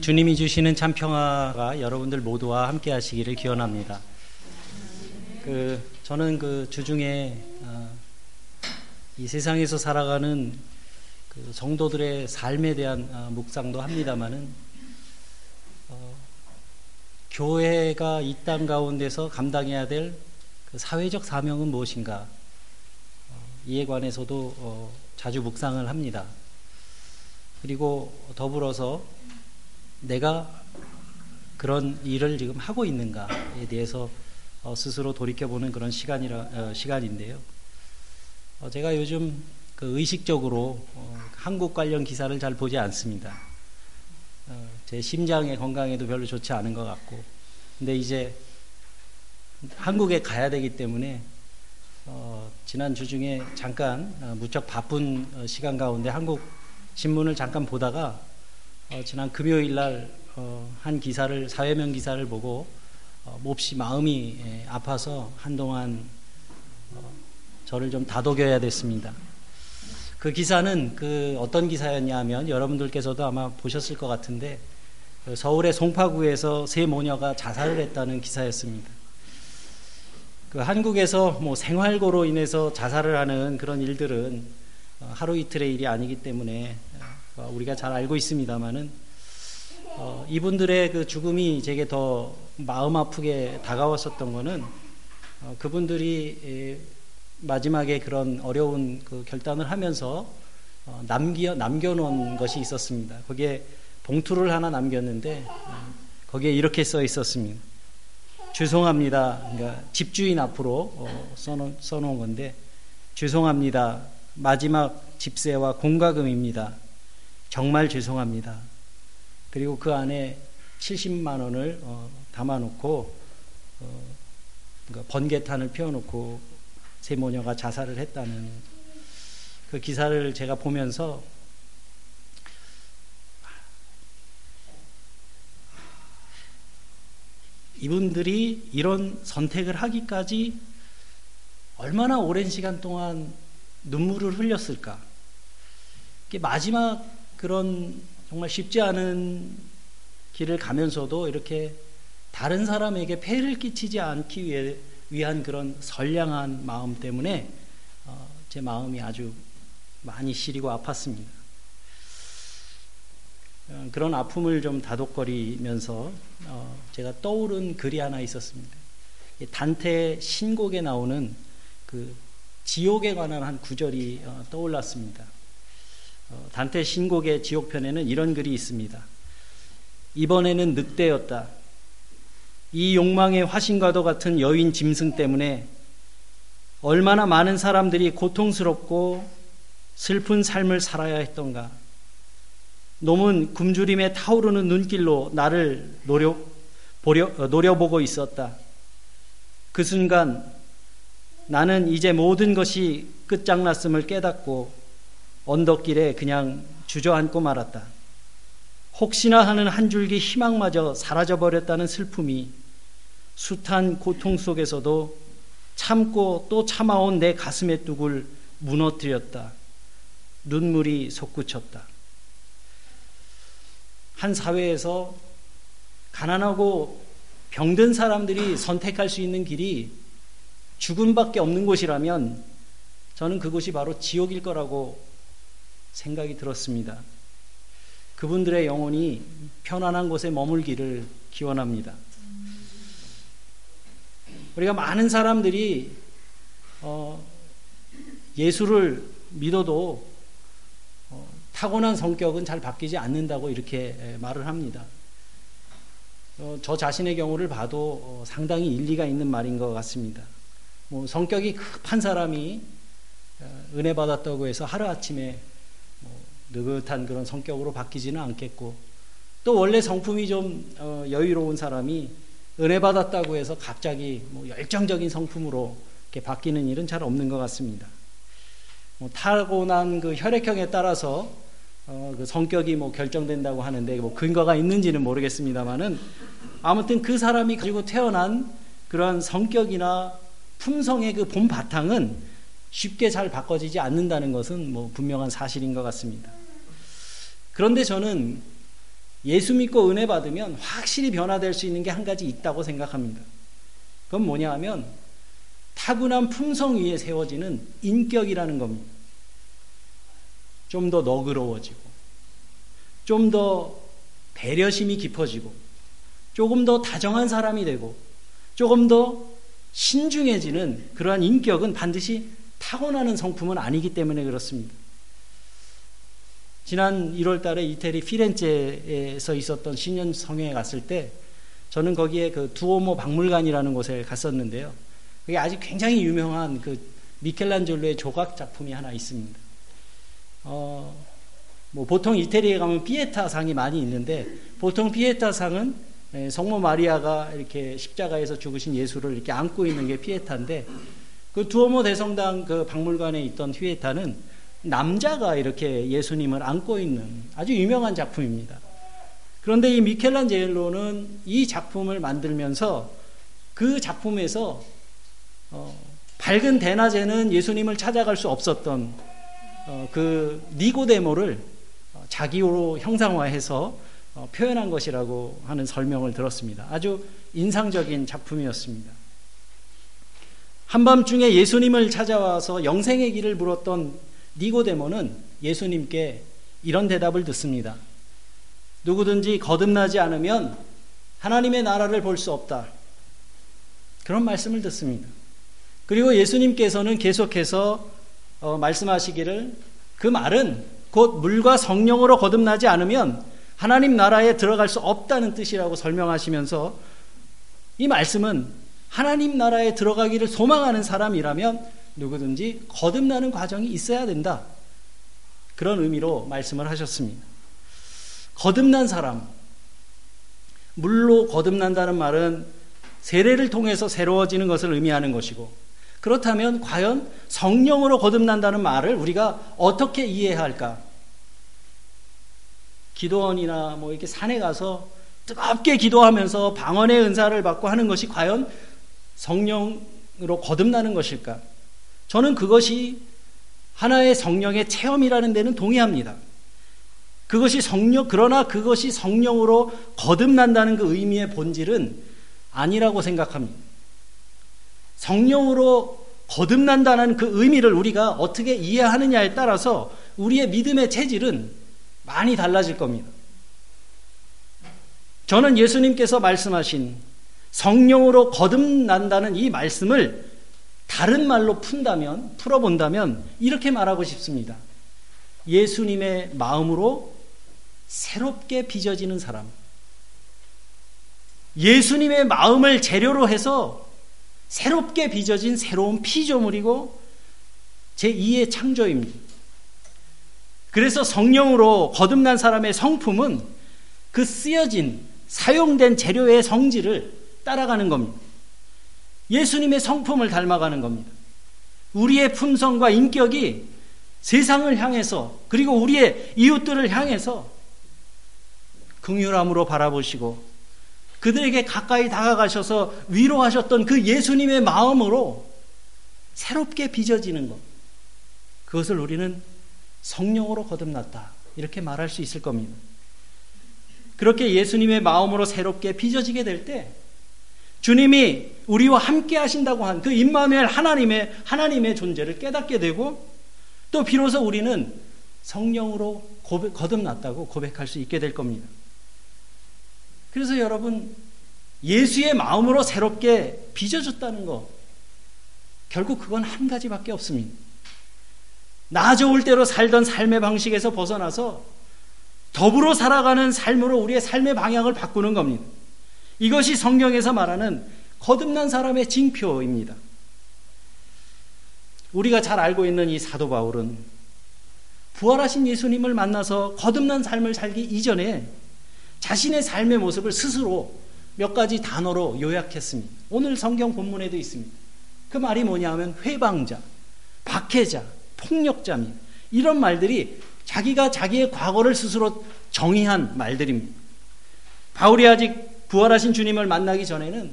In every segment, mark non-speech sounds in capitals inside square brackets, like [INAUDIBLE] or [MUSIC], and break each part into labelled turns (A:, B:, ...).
A: 주님이 주시는 참 평화가 여러분들 모두와 함께 하시기를 기원합니다. 그 저는 그 주중에 어, 이 세상에서 살아가는 그 성도들의 삶에 대한 어, 묵상도 합니다만은 어, 교회가 이 땅 가운데서 감당해야 될 그 사회적 사명은 무엇인가 어, 이에 관해서도 어, 자주 묵상을 합니다. 그리고 더불어서 내가 그런 일을 지금 하고 있는가에 대해서 어, 스스로 돌이켜보는 그런 시간이라 어, 시간인데요. 어, 제가 요즘 그 의식적으로 한국 관련 기사를 잘 보지 않습니다. 제 심장의 건강에도 별로 좋지 않은 것 같고, 근데 이제 한국에 가야 되기 때문에 어, 지난 주 중에 잠깐 어, 무척 바쁜 시간 가운데 한국 신문을 잠깐 보다가 어, 지난 금요일 날한 어, 기사를 사회면 기사를 보고 어, 몹시 마음이 예, 아파서 한동안 어, 저를 좀 다독여야 됐습니다. 그 기사는 그 어떤 기사였냐 하면 여러분들께서도 아마 보셨을 것 같은데 그 서울의 송파구에서 세 모녀가 자살을 했다는 기사였습니다. 그 한국에서 뭐 생활고로 인해서 자살을 하는 그런 일들은 어, 하루 이틀의 일이 아니기 때문에 어, 우리가 잘 알고 있습니다만은 어, 이분들의 그 죽음이 제게 더 마음 아프게 다가왔었던 거는 어, 그분들이 에, 마지막에 그런 어려운 그 결단을 하면서 어, 남겨 남겨놓은 것이 있었습니다. 거기에 봉투를 하나 남겼는데 어, 거기에 이렇게 써 있었습니다. 죄송합니다. 그러니까 집주인 앞으로 어, 써놓은, 써놓은 건데 죄송합니다. 마지막 집세와 공과금입니다. 정말 죄송합니다. 그리고 그 안에 70만 원을 어, 담아놓고 어, 그러니까 번개탄을 피워놓고 세 모녀가 자살을 했다는 그 기사를 제가 보면서 이분들이 이런 선택을 하기까지 얼마나 오랜 시간 동안 눈물을 흘렸을까? 마지막 그런 정말 쉽지 않은 길을 가면서도 이렇게 다른 사람에게 폐를 끼치지 않기 위해, 위한 그런 선량한 마음 때문에 어, 제 마음이 아주 많이 시리고 아팠습니다. 어, 그런 아픔을 좀 다독거리면서 어, 제가 떠오른 글이 하나 있었습니다. 단테 신곡에 나오는 그 지옥에 관한 한 구절이 어, 떠올랐습니다. 어, 단테 신곡의 지옥편에는 이런 글이 있습니다. 이번에는 늑대였다. 이 욕망의 화신과도 같은 여인 짐승 때문에 얼마나 많은 사람들이 고통스럽고 슬픈 삶을 살아야 했던가. 놈은 굶주림에 타오르는 눈길로 나를 노려, 보려, 어, 노려보고 있었다. 그 순간 나는 이제 모든 것이 끝장났음을 깨닫고 언덕길에 그냥 주저앉고 말았다. 혹시나 하는 한 줄기 희망마저 사라져버렸다는 슬픔이 숱한 고통 속에서도 참고 또 참아온 내 가슴의 뚝을 무너뜨렸다. 눈물이 솟구쳤다. 한 사회에서 가난하고 병든 사람들이 선택할 수 있는 길이 죽음밖에 없는 곳이라면 저는 그곳이 바로 지옥일 거라고 생각이 들었습니다. 그분들의 영혼이 편안한 곳에 머물기를 기원합니다. 우리가 많은 사람들이 어, 예수를 믿어도 어, 타고난 성격은 잘 바뀌지 않는다고 이렇게 말을 합니다. 어, 저 자신의 경우를 봐도 어, 상당히 일리가 있는 말인 것 같습니다. 뭐 성격이 급한 사람이 어, 은혜 받았다고 해서 하루 아침에 느긋한 그런 성격으로 바뀌지는 않겠고 또 원래 성품이 좀 어, 여유로운 사람이 은혜 받았다고 해서 갑자기 뭐 열정적인 성품으로 이렇게 바뀌는 일은 잘 없는 것 같습니다. 뭐 타고난 그 혈액형에 따라서 어, 그 성격이 뭐 결정된다고 하는데 뭐 근거가 있는지는 모르겠습니다만은 아무튼 그 사람이 가지고 태어난 그런 성격이나 품성의 그 본 바탕은 쉽게 잘 바꿔지지 않는다는 것은 뭐 분명한 사실인 것 같습니다. 그런데 저는 예수 믿고 은혜 받으면 확실히 변화될 수 있는 게 한 가지 있다고 생각합니다. 그건 뭐냐 하면 타고난 품성 위에 세워지는 인격이라는 겁니다. 좀 더 너그러워지고, 좀 더 배려심이 깊어지고, 조금 더 다정한 사람이 되고, 조금 더 신중해지는 그러한 인격은 반드시 타고나는 성품은 아니기 때문에 그렇습니다. 지난 1월 달에 이태리 피렌체에서 있었던 신년 성회에 갔을 때 저는 거기에 그 두오모 박물관이라는 곳에 갔었는데요. 그게 아직 굉장히 유명한 그 미켈란젤로의 조각 작품이 하나 있습니다. 어, 뭐 보통 이태리에 가면 피에타 상이 많이 있는데 보통 피에타 상은 예, 성모 마리아가 이렇게 십자가에서 죽으신 예수를 이렇게 안고 있는 게 피에타인데 그 두오모 대성당 그 박물관에 있던 피에타는 남자가 이렇게 예수님을 안고 있는 아주 유명한 작품입니다. 그런데 이 미켈란젤로는 이 작품을 만들면서 그 작품에서 어, 밝은 대낮에는 예수님을 찾아갈 수 없었던 어, 그 니고데모를 어, 자기로 형상화해서 어, 표현한 것이라고 하는 설명을 들었습니다. 아주 인상적인 작품이었습니다. 한밤중에 예수님을 찾아와서 영생의 길을 물었던 니고데모는 예수님께 이런 대답을 듣습니다. 누구든지 거듭나지 않으면 하나님의 나라를 볼 수 없다. 그런 말씀을 듣습니다. 그리고 예수님께서는 계속해서 어, 말씀하시기를 그 말은 곧 물과 성령으로 거듭나지 않으면 하나님 나라에 들어갈 수 없다는 뜻이라고 설명하시면서 이 말씀은 하나님 나라에 들어가기를 소망하는 사람이라면 누구든지 거듭나는 과정이 있어야 된다. 그런 의미로 말씀을 하셨습니다. 거듭난 사람, 물로 거듭난다는 말은 세례를 통해서 새로워지는 것을 의미하는 것이고, 그렇다면 과연 성령으로 거듭난다는 말을 우리가 어떻게 이해해야 할까? 기도원이나 뭐 이렇게 산에 가서 뜨겁게 기도하면서 방언의 은사를 받고 하는 것이 과연 성령으로 거듭나는 것일까? 저는 그것이 하나의 성령의 체험이라는 데는 동의합니다. 그것이 성령, 그러나 그것이 성령으로 거듭난다는 그 의미의 본질은 아니라고 생각합니다. 성령으로 거듭난다는 그 의미를 우리가 어떻게 이해하느냐에 따라서 우리의 믿음의 체질은 많이 달라질 겁니다. 저는 예수님께서 말씀하신 성령으로 거듭난다는 이 말씀을 다른 말로 푼다면, 풀어본다면 이렇게 말하고 싶습니다. 예수님의 마음으로 새롭게 빚어지는 사람. 예수님의 마음을 재료로 해서 새롭게 빚어진 새로운 피조물이고 제2의 창조입니다. 그래서 성령으로 거듭난 사람의 성품은 그 쓰여진 사용된 재료의 성질을 따라가는 겁니다. 예수님의 성품을 닮아가는 겁니다. 우리의 품성과 인격이 세상을 향해서 그리고 우리의 이웃들을 향해서 긍휼함으로 바라보시고 그들에게 가까이 다가가셔서 위로하셨던 그 예수님의 마음으로 새롭게 빚어지는 것. 그것을 우리는 성령으로 거듭났다. 이렇게 말할 수 있을 겁니다. 그렇게 예수님의 마음으로 새롭게 빚어지게 될 때 주님이 우리와 함께 하신다고 한 그 임마누엘 하나님의 하나님의 존재를 깨닫게 되고 또 비로소 우리는 성령으로 고백, 거듭났다고 고백할 수 있게 될 겁니다. 그래서 여러분 예수의 마음으로 새롭게 빚어졌다는 거 결국 그건 한 가지밖에 없습니다. 나 좋을 대로 살던 삶의 방식에서 벗어나서 더불어 살아가는 삶으로 우리의 삶의 방향을 바꾸는 겁니다. 이것이 성경에서 말하는 거듭난 사람의 징표입니다. 우리가 잘 알고 있는 이 사도 바울은 부활하신 예수님을 만나서 거듭난 삶을 살기 이전에 자신의 삶의 모습을 스스로 몇 가지 단어로 요약했습니다. 오늘 성경 본문에도 있습니다. 그 말이 뭐냐 하면 회방자, 박해자, 폭력자입니다. 이런 말들이 자기가 자기의 과거를 스스로 정의한 말들입니다. 바울이 아직 부활하신 주님을 만나기 전에는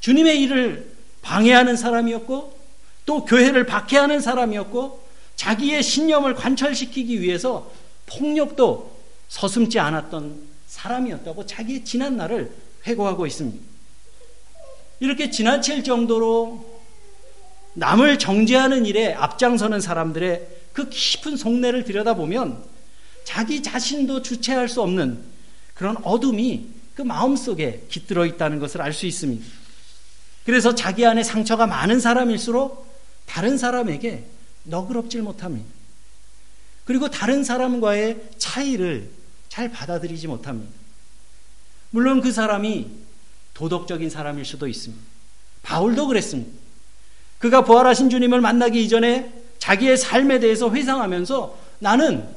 A: 주님의 일을 방해하는 사람이었고 또 교회를 박해하는 사람이었고 자기의 신념을 관철시키기 위해서 폭력도 서슴지 않았던 사람이었다고 자기의 지난 날을 회고하고 있습니다. 이렇게 지나칠 정도로 남을 정죄하는 일에 앞장서는 사람들의 그 깊은 속내를 들여다보면 자기 자신도 주체할 수 없는 그런 어둠이 그 마음속에 깃들어 있다는 것을 알 수 있습니다. 그래서 자기 안에 상처가 많은 사람일수록 다른 사람에게 너그럽질 못합니다. 그리고 다른 사람과의 차이를 잘 받아들이지 못합니다. 물론 그 사람이 도덕적인 사람일 수도 있습니다. 바울도 그랬습니다. 그가 부활하신 주님을 만나기 이전에 자기의 삶에 대해서 회상하면서 나는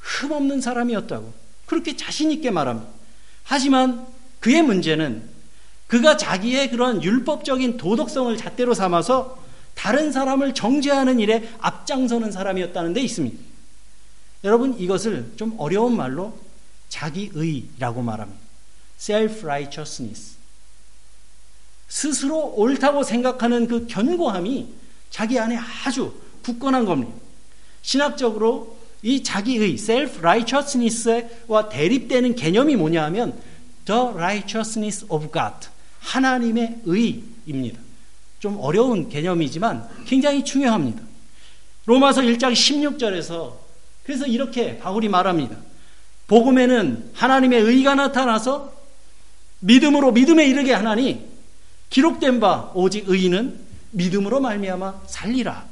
A: 흠없는 사람이었다고 그렇게 자신있게 말합니다. 하지만 그의 문제는 그가 자기의 그런 율법적인 도덕성을 잣대로 삼아서 다른 사람을 정죄하는 일에 앞장서는 사람이었다는 데 있습니다. 여러분 이것을 좀 어려운 말로 자기의라고 말합니다. self-righteousness. 스스로 옳다고 생각하는 그 견고함이 자기 안에 아주 굳건한 겁니다. 신학적으로 이 자기의 self-righteousness와 대립되는 개념이 뭐냐 하면 the righteousness of God. 하나님의 의입니다. 좀 어려운 개념이지만 굉장히 중요합니다. 로마서 1장 16절에서 그래서 이렇게 바울이 말합니다. 복음에는 하나님의 의가 나타나서 믿음으로 믿음에 이르게 하나니 기록된 바 오직 의인은 믿음으로 말미암아 살리라.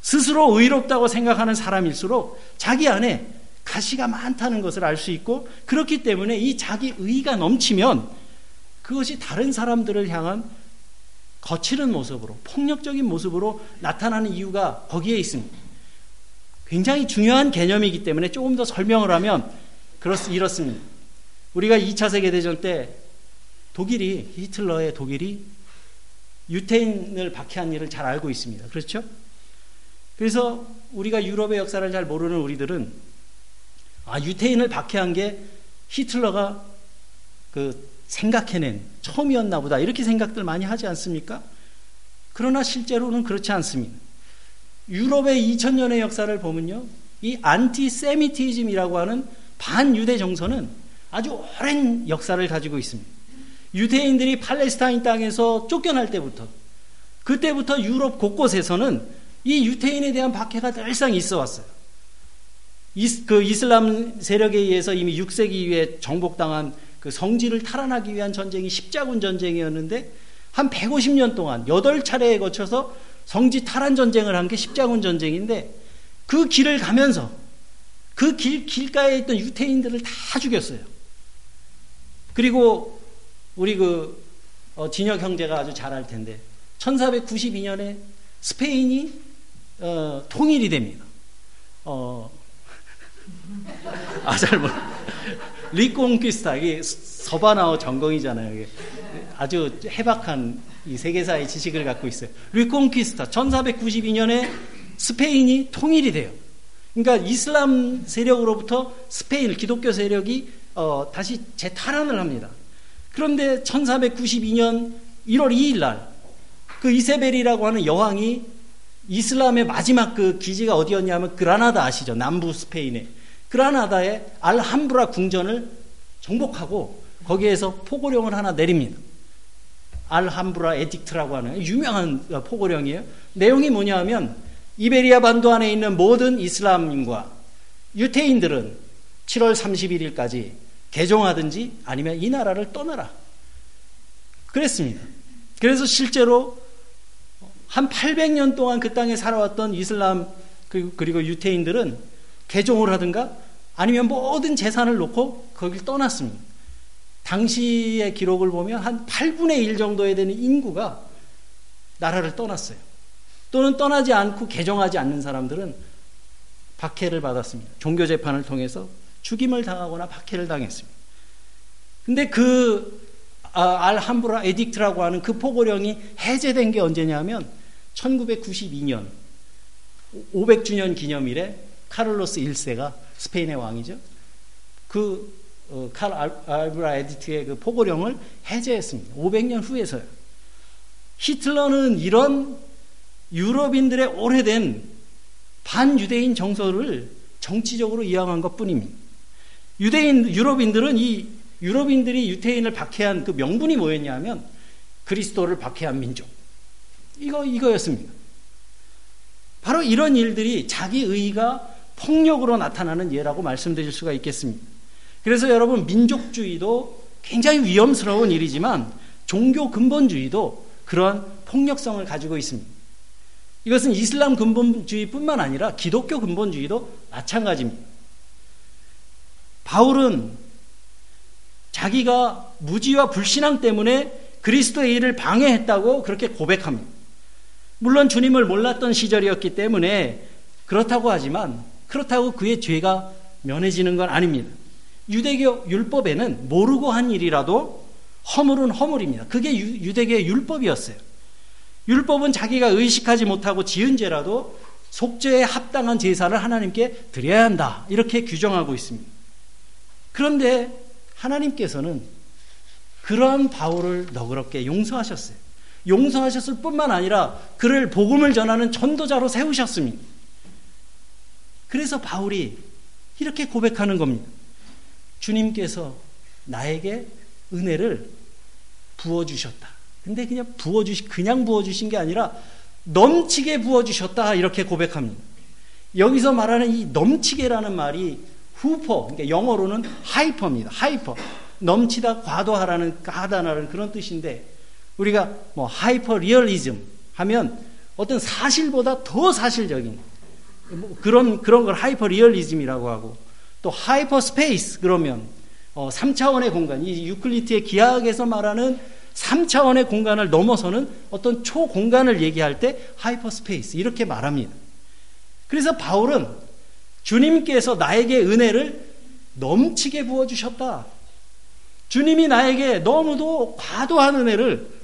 A: 스스로 의롭다고 생각하는 사람일수록 자기 안에 가시가 많다는 것을 알 수 있고 그렇기 때문에 이 자기 의가 넘치면 그것이 다른 사람들을 향한 거칠은 모습으로 폭력적인 모습으로 나타나는 이유가 거기에 있습니다. 굉장히 중요한 개념이기 때문에 조금 더 설명을 하면 그렇 이렇습니다. 우리가 2차 세계대전 때 독일이 히틀러의 독일이 유태인을 박해한 일을 잘 알고 있습니다. 그렇죠? 그래서 우리가 유럽의 역사를 잘 모르는 우리들은 아 유태인을 박해한 게 히틀러가 그 생각해낸 처음이었나 보다 이렇게 생각들 많이 하지 않습니까? 그러나 실제로는 그렇지 않습니다. 유럽의 2000년의 역사를 보면요. 이 안티세미티즘이라고 하는 반유대 정서는 아주 오랜 역사를 가지고 있습니다. 유대인들이 팔레스타인 땅에서 쫓겨날 때부터 그때부터 유럽 곳곳에서는 이 유태인에 대한 박해가 늘상 있어 왔어요. 그 이슬람 세력에 의해서 이미 6세기 이후에 정복당한 그 성지를 탈환하기 위한 전쟁이 십자군 전쟁이었는데 한 150년 동안 8차례에 거쳐서 성지 탈환 전쟁을 한 게 십자군 전쟁인데 그 길을 가면서 그 길, 길가에 있던 유태인들을 다 죽였어요. 그리고 우리 그 어, 진혁 형제가 아주 잘 알 텐데 1492년에 스페인이 어, 통일이 됩니다. 어, 아, 잘 몰라. Reconquista, 이게 서반아어 전공이잖아요. 이게 아주 해박한 이 세계사의 지식을 갖고 있어요. Reconquista, 1492년에 스페인이 통일이 돼요. 그러니까 이슬람 세력으로부터 스페인 기독교 세력이 어, 다시 재탈환을 합니다. 그런데 1492년 1월 2일 날 그 이세벨이라고 하는 여왕이 이슬람의 마지막 그 기지가 어디였냐면 그라나다 아시죠? 남부 스페인에. 그라나다의 알함브라 궁전을 정복하고 거기에서 포고령을 하나 내립니다. 알함브라 에딕트라고 하는 유명한 포고령이에요. 내용이 뭐냐 하면 이베리아 반도 안에 있는 모든 이슬람인과 유태인들은 7월 31일까지 개종하든지 아니면 이 나라를 떠나라. 그랬습니다. 그래서 실제로 한 800년 동안 그 땅에 살아왔던 이슬람 그리고 유태인들은 개종을 하든가 아니면 모든 재산을 놓고 거길 떠났습니다. 당시의 기록을 보면 한 8분의 1 정도에 되는 인구가 나라를 떠났어요. 또는 떠나지 않고 개종하지 않는 사람들은 박해를 받았습니다. 종교 재판을 통해서 죽임을 당하거나 박해를 당했습니다. 근데 그 아, 알함브라 Edict라고 하는 그 포고령이 해제된 게 언제냐면 1992년 500주년 기념일에 카를로스 1세가 스페인의 왕이죠. 그 어, 칼 알브라 에디트의 그 포고령을 해제했습니다. 500년 후에서요. 히틀러는 이런 유럽인들의 오래된 반유대인 정서를 정치적으로 이양한 것 뿐입니다. 유대인, 유럽인들은 이 유럽인들이 유태인을 박해한 그 명분이 뭐였냐면 그리스도를 박해한 민족. 이거, 이거였습니다. 바로 이런 일들이 자기 의가 폭력으로 나타나는 예라고 말씀드릴 수가 있겠습니다. 그래서 여러분, 민족주의도 굉장히 위험스러운 일이지만 종교 근본주의도 그런 폭력성을 가지고 있습니다. 이것은 이슬람 근본주의뿐만 아니라 기독교 근본주의도 마찬가지입니다. 바울은 자기가 무지와 불신앙 때문에 그리스도의 일을 방해했다고 그렇게 고백합니다. 물론 주님을 몰랐던 시절이었기 때문에 그렇다고 하지만 그렇다고 그의 죄가 면해지는 건 아닙니다. 유대교 율법에는 모르고 한 일이라도 허물은 허물입니다. 그게 유 대교의 율법이었어요. 율법은 자기가 의식하지 못하고 지은 죄라도 속죄에 합당한 제사를 하나님께 드려야 한다. 이렇게 규정하고 있습니다. 그런데 하나님께서는 그러한 바울을 너그럽게 용서하셨어요. 용서하셨을 뿐만 아니라 그를 복음을 전하는 전도자로 세우셨습니다. 그래서 바울이 이렇게 고백하는 겁니다. 주님께서 나에게 은혜를 부어주셨다. 근데 그냥 부어주시, 그냥 부어주신 게 아니라 넘치게 부어주셨다. 이렇게 고백합니다. 여기서 말하는 이 넘치게라는 말이 ὑπέρ, 그러니까 영어로는 하이퍼입니다. 하이퍼. 넘치다, 과도하라는, 하다라는 그런 뜻인데, 우리가 뭐 하이퍼 리얼리즘 하면 어떤 사실보다 더 사실적인 뭐 그런, 그런 걸 하이퍼 리얼리즘이라고 하고, 또 hyper space 그러면 어, 3차원의 공간, 이 유클리드의 기하학에서 말하는 3차원의 공간을 넘어서는 어떤 초공간을 얘기할 때 hyper space 이렇게 말합니다. 그래서 바울은 주님께서 나에게 은혜를 넘치게 부어 주셨다. 주님이 나에게 너무도 과도한 은혜를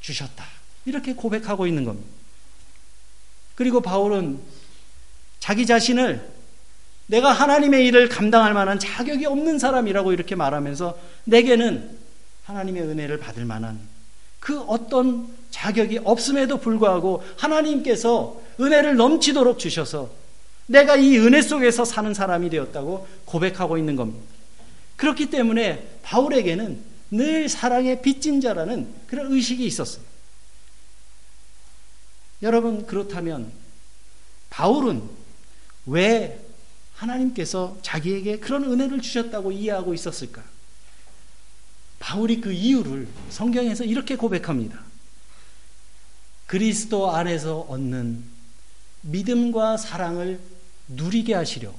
A: 주셨다. 이렇게 고백하고 있는 겁니다. 그리고 바울은 자기 자신을 내가 하나님의 일을 감당할 만한 자격이 없는 사람이라고 이렇게 말하면서 내게는 하나님의 은혜를 받을 만한 그 어떤 자격이 없음에도 불구하고 하나님께서 은혜를 넘치도록 주셔서 내가 이 은혜 속에서 사는 사람이 되었다고 고백하고 있는 겁니다. 그렇기 때문에 바울에게는 늘 사랑의 빚진 자라는 그런 의식이 있었어요. 여러분, 그렇다면 바울은 왜 하나님께서 자기에게 그런 은혜를 주셨다고 이해하고 있었을까? 바울이 그 이유를 성경에서 이렇게 고백합니다. 그리스도 안에서 얻는 믿음과 사랑을 누리게 하시려.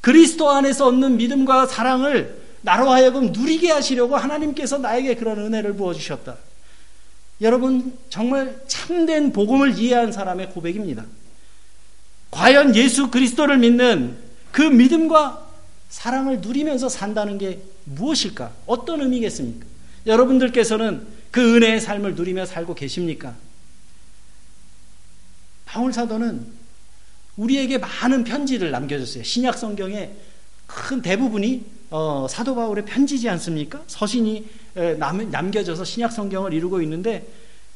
A: 그리스도 안에서 얻는 믿음과 사랑을 나로 하여금 누리게 하시려고 하나님께서 나에게 그런 은혜를 부어주셨다. 여러분, 정말 참된 복음을 이해한 사람의 고백입니다. 과연 예수 그리스도를 믿는 그 믿음과 사랑을 누리면서 산다는 게 무엇일까? 어떤 의미겠습니까? 여러분들께서는 그 은혜의 삶을 누리며 살고 계십니까? 바울 사도는 우리에게 많은 편지를 남겨줬어요. 신약 성경의 큰 대부분이 어, 사도 바울의 편지지 않습니까? 서신이 남, 남겨져서 신약 성경을 이루고 있는데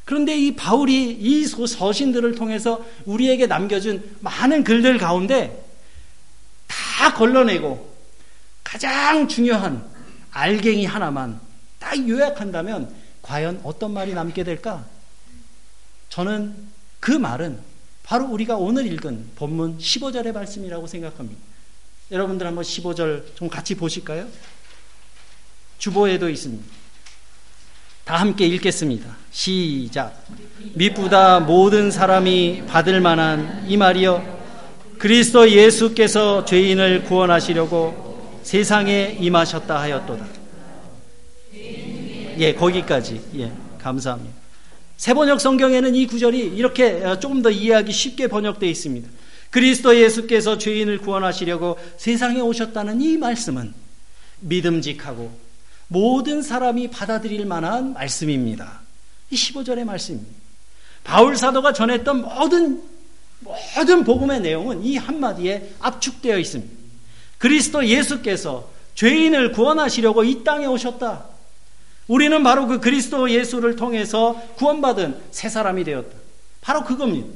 A: 그런데 이 바울이 이 서신들을 통해서 우리에게 남겨준 많은 글들 가운데 다 걸러내고 가장 중요한 알갱이 하나만 딱 요약한다면 과연 어떤 말이 남게 될까? 저는 그 말은 바로 우리가 오늘 읽은 본문 15절의 말씀이라고 생각합니다. 여러분들 한번 15절 좀 같이 보실까요? 주보에도 있습니다. 다 함께 읽겠습니다. 시작. 미쁘다 모든 사람이 받을 만한 이 말이여 그리스도 예수께서 죄인을 구원하시려고 세상에 임하셨다 하였도다. 예, 거기까지. 예, 감사합니다. 세번역 성경에는 이 구절이 이렇게 조금 더 이해하기 쉽게 번역되어 있습니다. 그리스도 예수께서 죄인을 구원하시려고 세상에 오셨다는 이 말씀은 믿음직하고 모든 사람이 받아들일 만한 말씀입니다. 이 15절의 말씀입니다. 바울 사도가 전했던 모든 모든 복음의 내용은 이 한마디에 압축되어 있습니다. 그리스도 예수께서 죄인을 구원하시려고 이 땅에 오셨다. 우리는 바로 그 그리스도 예수를 통해서 구원받은 새 사람이 되었다. 바로 그겁니다.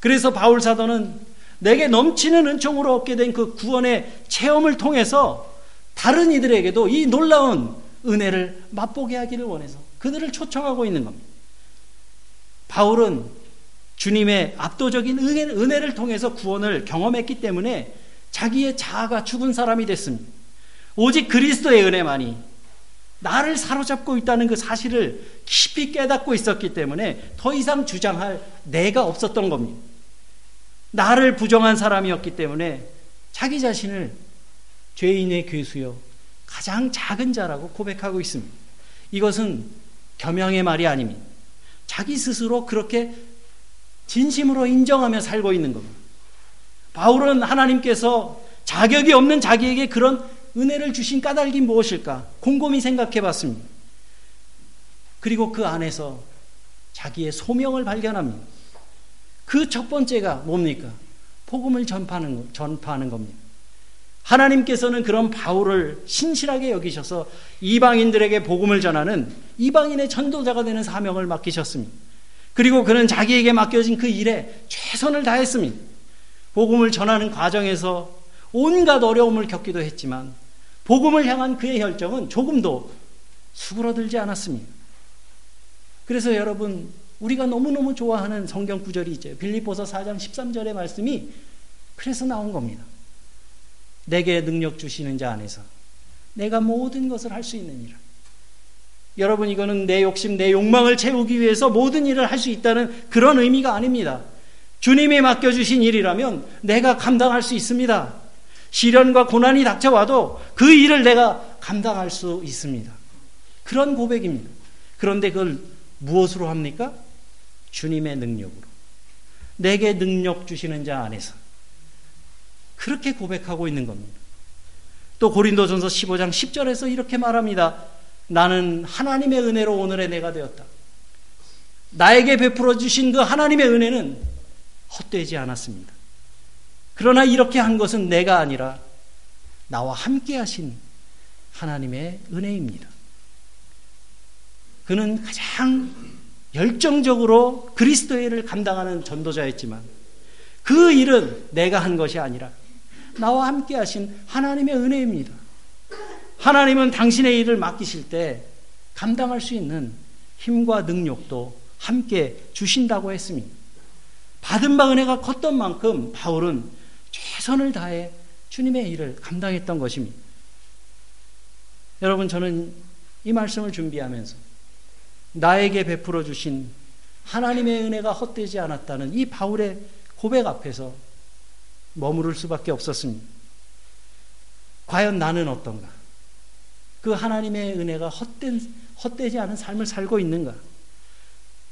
A: 그래서 바울 사도는 내게 넘치는 은총으로 얻게 된 그 구원의 체험을 통해서 다른 이들에게도 이 놀라운 은혜를 맛보게 하기를 원해서 그들을 초청하고 있는 겁니다. 바울은 주님의 압도적인 은혜를 통해서 구원을 경험했기 때문에 자기의 자아가 죽은 사람이 됐습니다. 오직 그리스도의 은혜만이 나를 사로잡고 있다는 그 사실을 깊이 깨닫고 있었기 때문에 더 이상 주장할 내가 없었던 겁니다. 나를 부정한 사람이었기 때문에 자기 자신을 죄인의 괴수요 가장 작은 자라고 고백하고 있습니다. 이것은 겸양의 말이 아닙니다. 자기 스스로 그렇게 진심으로 인정하며 살고 있는 겁니다. 바울은 하나님께서 자격이 없는 자기에게 그런 은혜를 주신 까닭이 무엇일까? 곰곰이 생각해 봤습니다. 그리고 그 안에서 자기의 소명을 발견합니다. 그 첫 번째가 뭡니까? 복음을 전파하는, 전파하는 겁니다. 하나님께서는 그런 바울을 신실하게 여기셔서 이방인들에게 복음을 전하는 이방인의 전도자가 되는 사명을 맡기셨습니다. 그리고 그는 자기에게 맡겨진 그 일에 최선을 다했습니다. 복음을 전하는 과정에서 온갖 어려움을 겪기도 했지만 복음을 향한 그의 혈정은 조금도 수그러들지 않았습니다. 그래서 여러분 우리가 너무너무 좋아하는 성경 구절이 있죠. 빌립보서 4장 13절의 말씀이 그래서 나온 겁니다. 내게 능력 주시는 자 안에서 내가 모든 것을 할 수 있느니라. 여러분 이거는 내 욕심, 내 욕망을 채우기 위해서 모든 일을 할 수 있다는 그런 의미가 아닙니다. 주님이 맡겨주신 일이라면 내가 감당할 수 있습니다. 시련과 고난이 닥쳐와도 그 일을 내가 감당할 수 있습니다. 그런 고백입니다. 그런데 그걸 무엇으로 합니까? 주님의 능력으로. 내게 능력 주시는 자 안에서. 그렇게 고백하고 있는 겁니다. 또 고린도전서 15장 10절에서 이렇게 말합니다. 나는 하나님의 은혜로 오늘의 내가 되었다. 나에게 베풀어 주신 그 하나님의 은혜는 헛되지 않았습니다. 그러나 이렇게 한 것은 내가 아니라 나와 함께 하신 하나님의 은혜입니다. 그는 가장 열정적으로 그리스도의 일을 감당하는 전도자였지만 그 일은 내가 한 것이 아니라 나와 함께 하신 하나님의 은혜입니다. 하나님은 당신의 일을 맡기실 때 감당할 수 있는 힘과 능력도 함께 주신다고 했습니다. 받은 바 은혜가 컸던 만큼 바울은 최선을 다해 주님의 일을 감당했던 것입니다. 여러분, 저는 이 말씀을 준비하면서 나에게 베풀어 주신 하나님의 은혜가 헛되지 않았다는 이 바울의 고백 앞에서 머무를 수밖에 없었습니다. 과연 나는 어떤가? 그 하나님의 은혜가 헛된, 헛되지 않은 삶을 살고 있는가?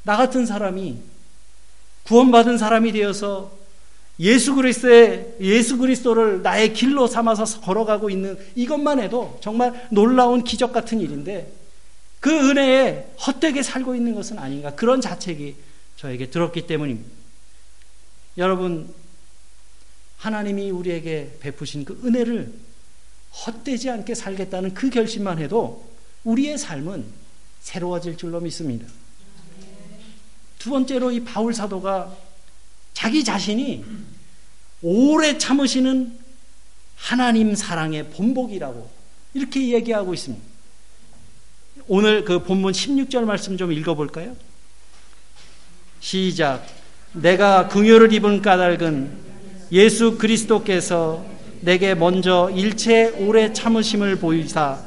A: 나 같은 사람이 구원받은 사람이 되어서 예수 그리스도의 예수 그리스도를 나의 길로 삼아서 걸어가고 있는 이것만 해도 정말 놀라운 기적 같은 일인데 그 은혜에 헛되게 살고 있는 것은 아닌가 그런 자책이 저에게 들었기 때문입니다. 여러분 하나님이 우리에게 베푸신 그 은혜를 헛되지 않게 살겠다는 그 결심만 해도 우리의 삶은 새로워질 줄로 믿습니다. 두 번째로 이 바울 사도가 자기 자신이 오래 참으시는 하나님 사랑의 본복이라고 이렇게 얘기하고 있습니다. 오늘 그 본문 16절 말씀 좀 읽어볼까요? 시작. 내가 긍휼을 입은 까닭은 예수 그리스도께서 내게 먼저 일체 오래 참으심을 보이사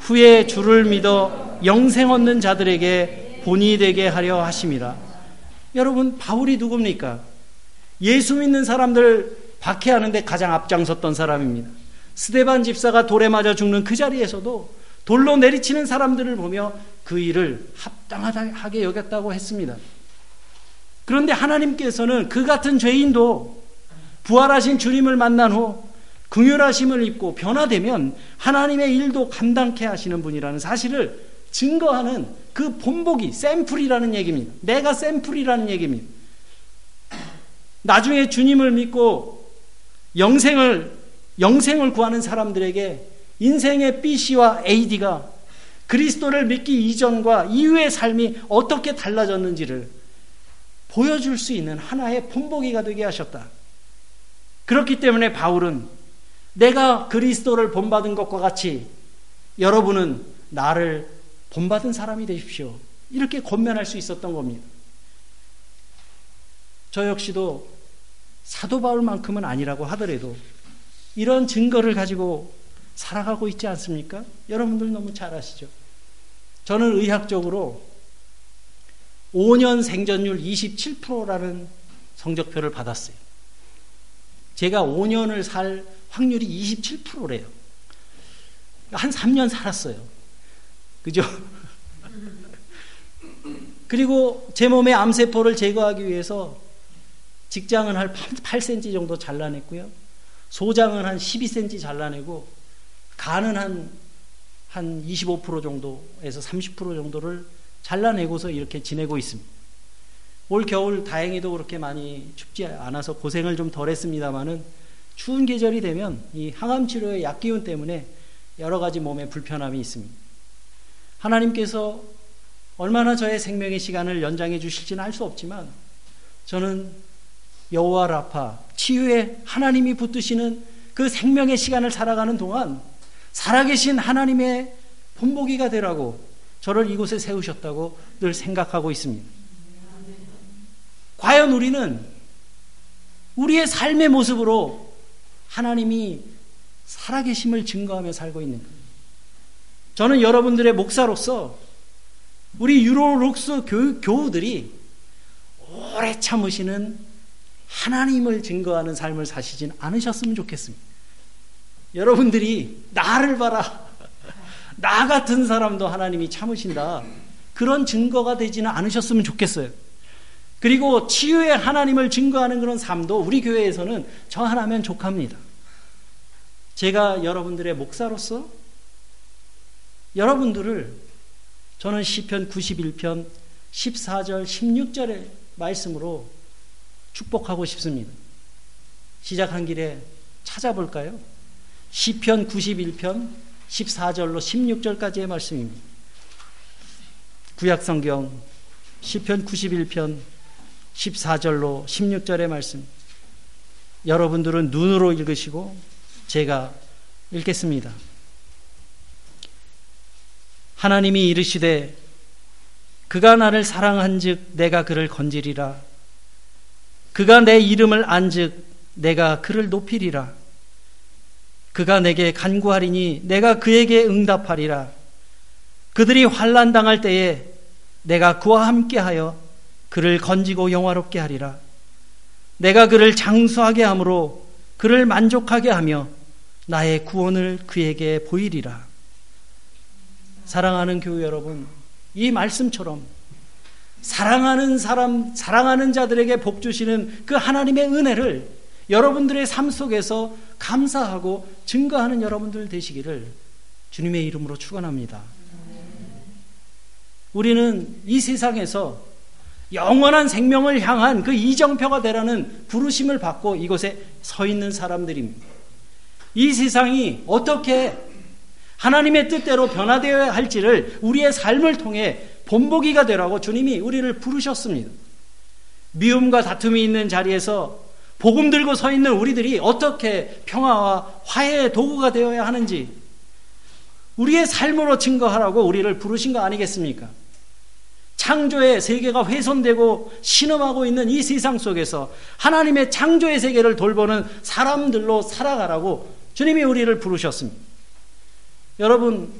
A: 후에 주를 믿어 영생 얻는 자들에게 본이 되게 하려 하심이라. 여러분 바울이 누굽니까? 예수 믿는 사람들 박해하는데 가장 앞장섰던 사람입니다. 스데반 집사가 돌에 맞아 죽는 그 자리에서도 돌로 내리치는 사람들을 보며 그 일을 합당하게 여겼다고 했습니다. 그런데 하나님께서는 그 같은 죄인도 부활하신 주님을 만난 후 긍휼하심을 입고 변화되면 하나님의 일도 감당케 하시는 분이라는 사실을 증거하는 그 본보기 샘플이라는 얘기입니다. 내가 샘플이라는 얘기입니다. 나중에 주님을 믿고 영생을 영생을 구하는 사람들에게 인생의 BC와 AD가 그리스도를 믿기 이전과 이후의 삶이 어떻게 달라졌는지를 보여줄 수 있는 하나의 본보기가 되게 하셨다.
B: 그렇기 때문에 바울은 내가 그리스도를 본받은 것과 같이 여러분은 나를 본받은 사람이 되십시오. 이렇게 권면할 수 있었던 겁니다. 저 역시도 사도 바울만큼은 아니라고 하더라도 이런 증거를 가지고 살아가고 있지 않습니까? 여러분들 너무 잘 아시죠? 저는 의학적으로 5년 생존율 27%라는 성적표를 받았어요. 제가 5년을 살 확률이 27%래요. 한 3년 살았어요. 그죠? [LAUGHS] 그리고 제 몸의 암세포를 제거하기 위해서 직장은 한 8cm 정도 잘라냈고요. 소장은 한 12cm 잘라내고 간은 한, 한 25% 정도에서 30% 정도를 잘라내고서 이렇게 지내고 있습니다. 올 겨울 다행히도 그렇게 많이 춥지 않아서 고생을 좀 덜 했습니다만은 추운 계절이 되면 이 항암 치료의 약기운 때문에 여러 가지 몸에 불편함이 있습니다. 하나님께서 얼마나 저의 생명의 시간을 연장해 주실지는 알 수 없지만 저는 여호와 라파 치유에 하나님이 붙드시는 그 생명의 시간을 살아가는 동안 살아계신 하나님의 본보기가 되라고 저를 이곳에 세우셨다고 늘 생각하고 있습니다. 과연 우리는 우리의 삶의 모습으로 하나님이 살아계심을 증거하며 살고 있는가? 저는 여러분들의 목사로서 우리 유로록스 교우, 들이 오래 참으시는 하나님을 증거하는 삶을 사시진 않으셨으면 좋겠습니다. 여러분들이 나를 봐라. 나 같은 사람도 하나님이 참으신다. 그런 증거가 되지는 않으셨으면 좋겠어요. 그리고 치유의 하나님을 증거하는 그런 삶도 우리 교회에서는 저 하나면 족합니다. 제가 여러분들의 목사로서 여러분들을 저는 시편 91편 14절 16절의 말씀으로 축복하고 싶습니다. 시작한 길에 찾아볼까요? 시편 91편 14절로 16절까지의 말씀입니다. 구약 성경 시편 91편 14절로 16절의 말씀. 여러분들은 눈으로 읽으시고 제가 읽겠습니다. 하나님이 이르시되 그가 나를 사랑한즉 내가 그를 건지리라 그가 내 이름을 안즉 내가 그를 높이리라 그가 내게 간구하리니 내가 그에게 응답하리라. 그들이 환난 당할 때에 내가 그와 함께하여 그를 건지고 영화롭게 하리라. 내가 그를 장수하게 함으로 그를 만족하게 하며 나의 구원을 그에게 보이리라. 사랑하는 교회 여러분, 이 말씀처럼 사랑하는 사람, 사랑하는 자들에게 복 주시는 그 하나님의 은혜를 여러분들의 삶 속에서 감사하고 증거하는 여러분들 되시기를 주님의 이름으로 축원합니다. 우리는 이 세상에서 영원한 생명을 향한 그 이정표가 되라는 부르심을 받고 이곳에 서 있는 사람들입니다. 이 세상이 어떻게 하나님의 뜻대로 변화되어야 할지를 우리의 삶을 통해 본보기가 되라고 주님이 우리를 부르셨습니다. 미움과 다툼이 있는 자리에서 복음 들고 서 있는 우리들이 어떻게 평화와 화해의 도구가 되어야 하는지 우리의 삶으로 증거하라고 우리를 부르신 거 아니겠습니까? 창조의 세계가 훼손되고 신음하고 있는 이 세상 속에서 하나님의 창조의 세계를 돌보는 사람들로 살아가라고 주님이 우리를 부르셨습니다. 여러분,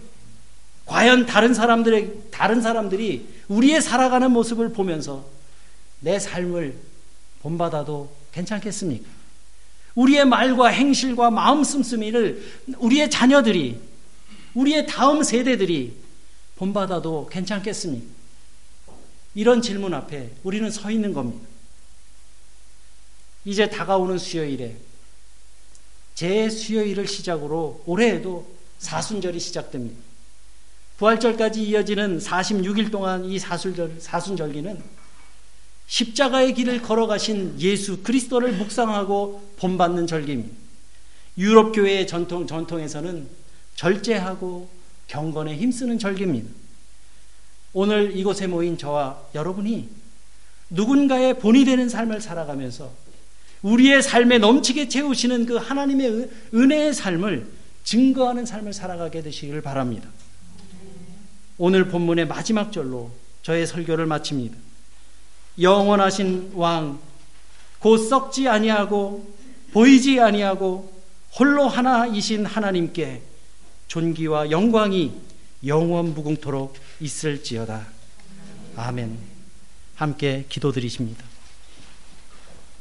B: 과연 다른 사람들의, 다른 사람들이 우리의 살아가는 모습을 보면서 내 삶을 본받아도 괜찮겠습니까? 우리의 말과 행실과 마음 씀씀이를 우리의 자녀들이, 우리의 다음 세대들이 본받아도 괜찮겠습니까? 이런 질문 앞에 우리는 서 있는 겁니다. 이제 다가오는 수요일에 제 수요일을 시작으로 올해에도 사순절이 시작됩니다. 부활절까지 이어지는 46일 동안 이 사순절, 사순절기는 십자가의 길을 걸어가신 예수 그리스도를 묵상하고 본받는 절기입니다. 유럽 교회의 전통, 전통에서는 절제하고 경건에 힘쓰는 절기입니다. 오늘 이곳에 모인 저와 여러분이 누군가의 본이 되는 삶을 살아가면서 우리의 삶에 넘치게 채우시는 그 하나님의 은혜의 삶을 증거하는 삶을 살아가게 되시기를 바랍니다. 오늘 본문의 마지막 절로 저의 설교를 마칩니다. 영원하신 왕, 곧 썩지 아니하고 보이지 아니하고 홀로 하나이신 하나님께 존귀와 영광이 영원 무궁토록 있을지어다. 아멘. 함께 기도드리십니다.